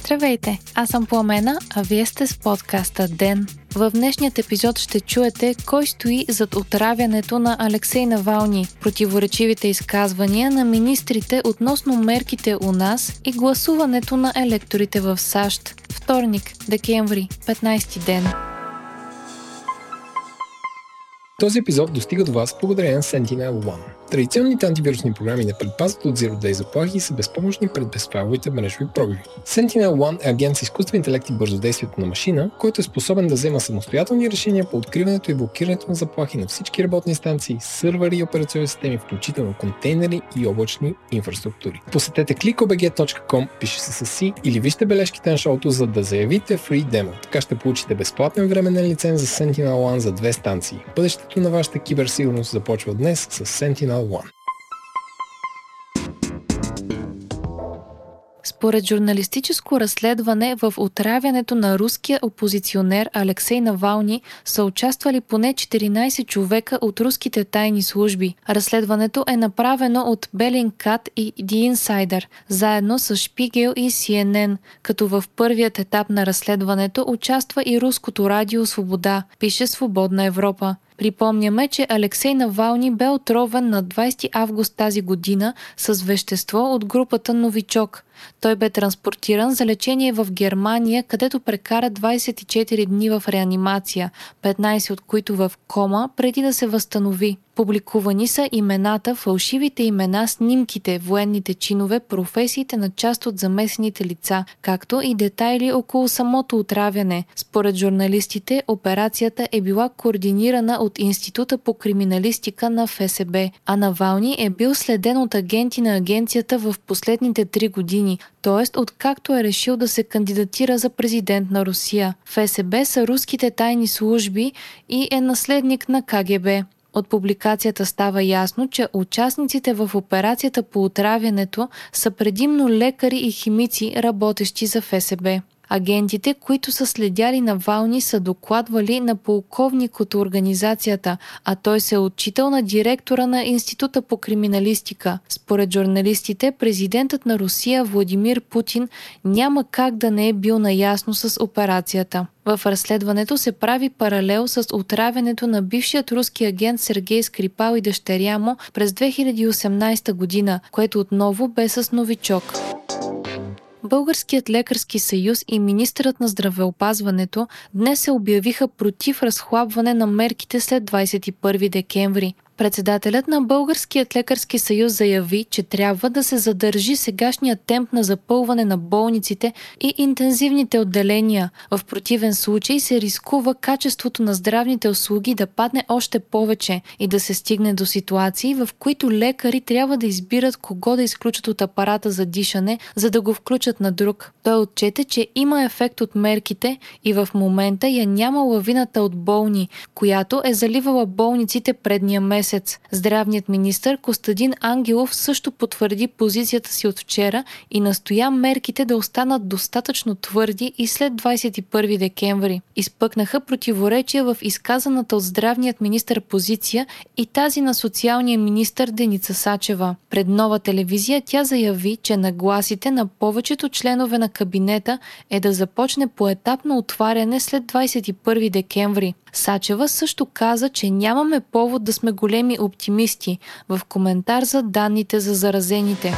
Здравейте, аз съм Пламена, а вие сте с подкаста ДЕН. В днешният епизод ще чуете кой стои зад отравянето на Алексей Навални, противоречивите изказвания на министрите относно мерките у нас и гласуването на електорите в САЩ. Вторник, декември, 15 ден. Този епизод достига до вас благодарение на Sentinel One. Традиционните антивирусни програми не предпазват от Zero Day заплахи и са безпомощни пред безфайловите мрежови пробиви. Sentinel One е агент с изкуствен интелект и бързодействието на машина, който е способен да взема самостоятелни решения по откриването и блокирането на заплахи на всички работни станции, сървъри и операционни системи, включително контейнери и облачни инфраструктури. Посетете clickobg.com, пише се с си, или вижте бележките на шоуто, за да заявите free demo. Така ще получите безплатен временен лиценз за Sentinel One за две станции. Бъдещето на вашата киберсигурност започва днес с Sentinel One. Според журналистическо разследване в отравянето на руския опозиционер Алексей Навални са участвали поне 14 човека от руските тайни служби. Разследването е направено от Белинкат и The Insider, заедно с Шпигел и CNN, като в първият етап на разследването участва и руското радио Свобода, пише Свободна Европа. Припомняме, че Алексей Навални бе отровен на 20 август тази година с вещество от групата Новичок. Той бе транспортиран за лечение в Германия, където прекара 24 дни в реанимация, 15 от които в кома, преди да се възстанови. Публикувани са имената, фалшивите имена, снимките, военните чинове, професиите на част от замесените лица, както и детайли около самото отравяне. Според журналистите, операцията е била координирана от Института по криминалистика на ФСБ, а Навални е бил следен от агенти на агенцията в последните три години, т.е. откакто е решил да се кандидатира за президент на Русия. ФСБ са руските тайни служби и е наследник на КГБ. От публикацията става ясно, че участниците в операцията по отравянето са предимно лекари и химици, работещи за ФСБ. Агентите, които са следяли Навални, са докладвали на полковник от организацията, а той се е отчитал на директора на Института по криминалистика. Според журналистите, президентът на Русия Владимир Путин няма как да не е бил наясно с операцията. В разследването се прави паралел с отравянето на бившият руски агент Сергей Скрипал и дъщеря му през 2018 година, което отново бе с новичок. Българският лекарски съюз и министърът на здравеопазването днес се обявиха против разхлабване на мерките след 21 декември. Председателят на Българският лекарски съюз заяви, че трябва да се задържи сегашния темп на запълване на болниците и интензивните отделения. В противен случай се рискува качеството на здравните услуги да падне още повече и да се стигне до ситуации, в които лекари трябва да избират кого да изключат от апарата за дишане, за да го включат на друг. Той отчете, че има ефект от мерките и в момента я няма лавината от болни, която е заливала болниците предния месец месец. Здравният министр Костадин Ангелов също потвърди позицията си от вчера и настоя мерките да останат достатъчно твърди и след 21 декември. Изпъкнаха противоречия в изказаната от здравният министр позиция и тази на социалния министр Деница Сачева. Пред нова телевизия тя заяви, че нагласите на повечето членове на кабинета е да започне поетапно отваряне след 21 декември. Сачева също каза, че нямаме повод да сме големи оптимисти в коментар за данните за заразените.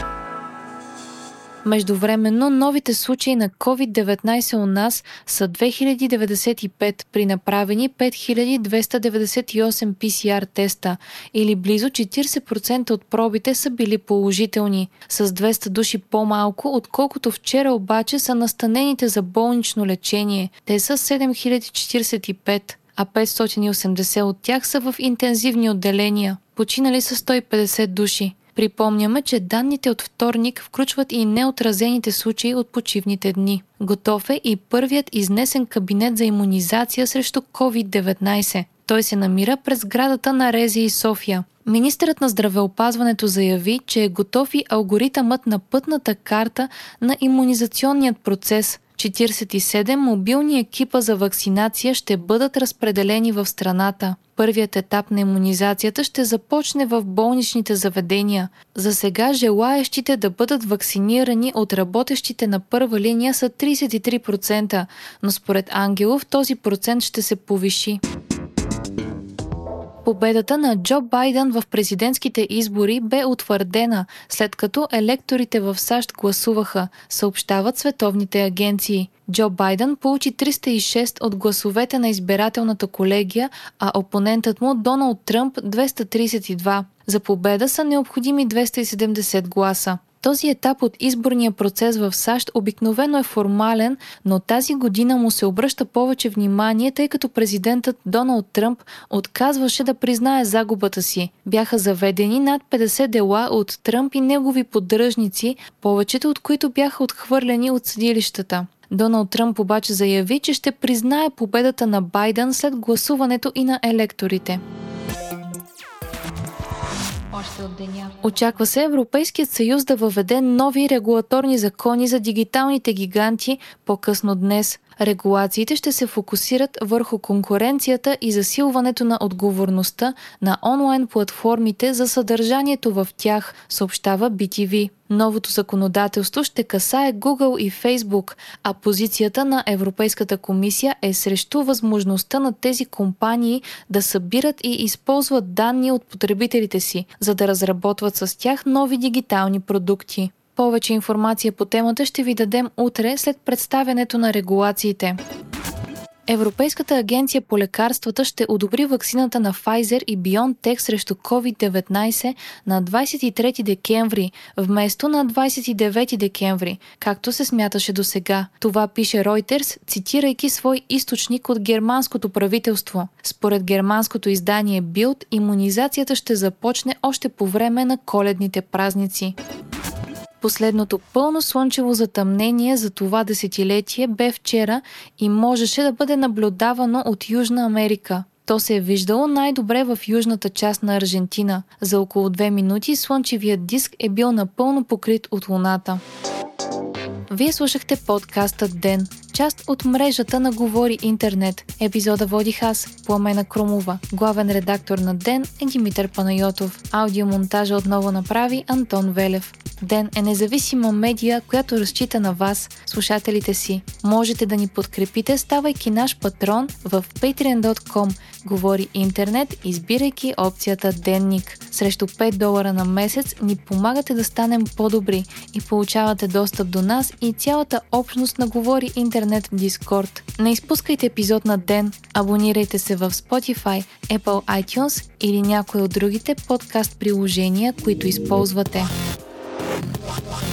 Междувременно новите случаи на COVID-19 у нас са 2095 при направени 5298 PCR теста или близо 40% от пробите са били положителни, с 200 души по-малко, отколкото вчера обаче са настанените за болнично лечение. Те са 7045 а 580 от тях са в интензивни отделения. Починали са 150 души. Припомняме, че данните от вторник включват и неотразените случаи от почивните дни. Готов е и първият изнесен кабинет за иммунизация срещу COVID-19. Той се намира през градата на Рези и София. Министърът на здравеопазването заяви, че е готов и алгоритъмът на пътната карта на иммунизационният процес – 47 мобилни екипа за вакцинация ще бъдат разпределени в страната. Първият етап на иммунизацията ще започне в болничните заведения. За сега желаящите да бъдат вакцинирани от работещите на първа линия са 33%, но според Ангелов този процент ще се повиши. Победата на Джо Байден в президентските избори бе утвърдена, след като електорите в САЩ гласуваха, съобщават световните агенции. Джо Байден получи 306 от гласовете на избирателната колегия, а опонентът му Доналд Тръмп 232. За победа са необходими 270 гласа. Този етап от изборния процес в САЩ обикновено е формален, но тази година му се обръща повече внимание, тъй като президентът Доналд Тръмп отказваше да признае загубата си. Бяха заведени над 50 дела от Тръмп и негови поддръжници, повечето от които бяха отхвърлени от съдилищата. Доналд Тръмп обаче заяви, че ще признае победата на Байден след гласуването и на електорите. Очаква се Европейският съюз да въведе нови регулаторни закони за дигиталните гиганти по-късно днес. Регулациите ще се фокусират върху конкуренцията и засилването на отговорността на онлайн платформите за съдържанието в тях, съобщава BTV. Новото законодателство ще касае Google и Facebook, а позицията на Европейската комисия е срещу възможността на тези компании да събират и използват данни от потребителите си, за да разработват с тях нови дигитални продукти. Повече информация по темата ще ви дадем утре след представянето на регулациите. Европейската агенция по лекарствата ще одобри ваксината на Pfizer и BioNTech срещу COVID-19 на 23 декември, вместо на 29 декември, както се смяташе до сега. Това пише Reuters, цитирайки свой източник от германското правителство. Според германското издание Bild, иммунизацията ще започне още по време на коледните празници. Последното пълно слънчево затъмнение за това десетилетие бе вчера и можеше да бъде наблюдавано от Южна Америка. То се е виждало най-добре в южната част на Аржентина. За около две минути слънчевият диск е бил напълно покрит от луната. Вие слушахте подкаста Ден, част от мрежата на Говори Интернет. Епизода водих аз, Пламена Крумова. Главен редактор на Ден е Димитър Панайотов. Аудиомонтажа отново направи Антон Велев. Ден е независима медия, която разчита на вас, слушателите си. Можете да ни подкрепите, ставайки наш патрон в patreon.com. Говори интернет, избирайки опцията Денник. Срещу 5 долара на месец ни помагате да станем по-добри и получавате достъп до нас и цялата общност на Говори интернет в Дискорд. Не изпускайте епизод на ден, абонирайте се в Spotify, Apple iTunes или някой от другите подкаст приложения, които използвате. Bye.